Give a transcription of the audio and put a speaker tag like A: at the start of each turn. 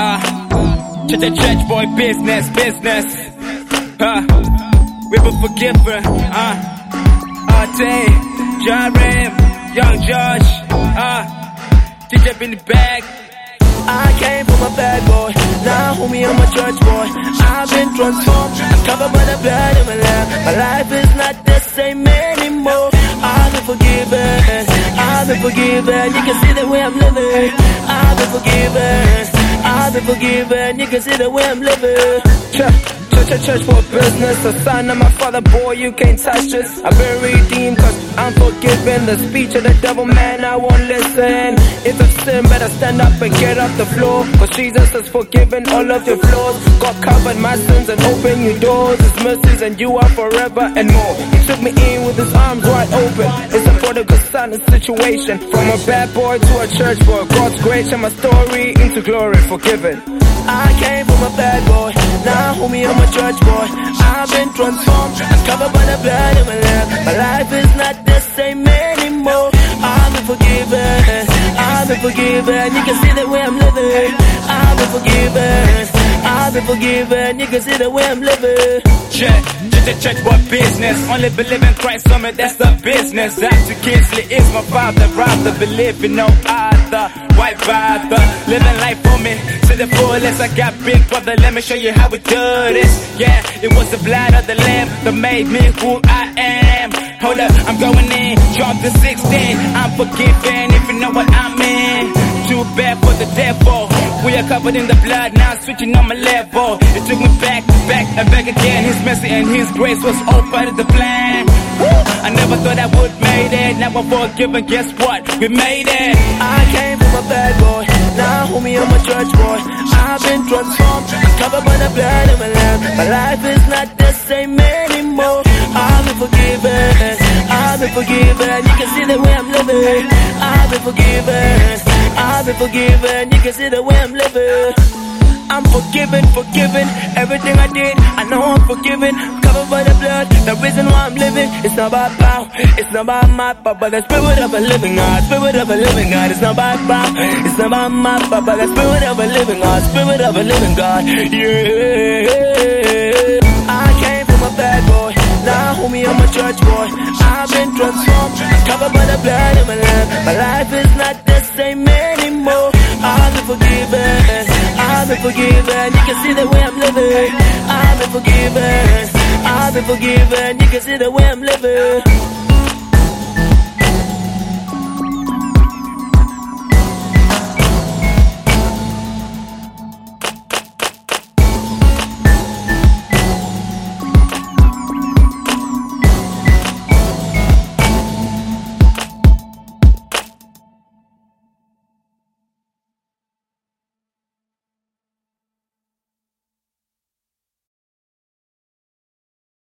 A: Uh, to the church boy business, business. Uh, we've been forgiven. Uh, Arte, Jarim, Young Josh. Uh, DJ in the bag.
B: I came from a bad boy, now homie I'm a church boy. I've been transformed, I'm covered by the blood in my life. My life is not the same anymore. I've been forgiven, I've been forgiven. You can see the way I'm living. I've been forgiven, I've been forgiven. You can see the way I'm living.
C: Church, church, church for business. A son of my father, boy, you can't touch this. I've been redeemed cause I'm forgiven. The speech of the devil, man, I won't listen. It's a sin, better stand up and get off the floor. Cause Jesus has forgiven all of your flaws. God covered my sins and opened your doors. His mercies and you are forever and more. He took me in with his arms son situation. From a bad boy to a church boy. God's grace and my story into glory, forgiven.
B: I came from a bad boy, now homie I'm a church boy. I've been transformed, I'm covered by the blood of my life. My life is not the same anymore. I've been forgiven, I've been forgiven. You can see the way I'm living. I've been forgiven, I've been forgiven. You can see the way I'm living.
A: Check, to the church boy business. Only believe in Christ, summit, that's the business. Dr. Kinsley is my father, rather believe in no other. White father, living life for me to the fullest. I got big brother, let me show you how we do this. Yeah, it was the blood of the lamb that made me who I am. Hold up, I'm going in, drop the 16. I'm forgiven if you know what I mean. Too bad for the devil. Covered in the blood, now switching on my level. It took me back, back, and back again. His mercy and His grace was all part of the plan. I never thought I would made it. Now I'm forgiven. Guess what? We made it.
B: I came from a bad boy, now homie I'm a church boy. I've been transformed, I'm covered by the blood in my life. My life is not the same anymore. I've been forgiven, I've been forgiven. You can see the way I'm living. I've been forgiven, Been forgiven. You can see the way I'm living. I'm forgiven, forgiven. Everything I did, I know I'm forgiven. Covered by the blood, the reason why I'm living. It's not about power, it's not about my power, but the spirit of a living God, spirit of a living God. It's not about power, it's not about my power, but the spirit of a living God, spirit of a living God. Yeah. I came from a bad boy, now homie I'm a church boy. I've been transformed, not the same anymore. I've been forgiven. I've been forgiven, you can see the way I'm living. I've been forgiven, I've been forgiven, you can see the way I'm living.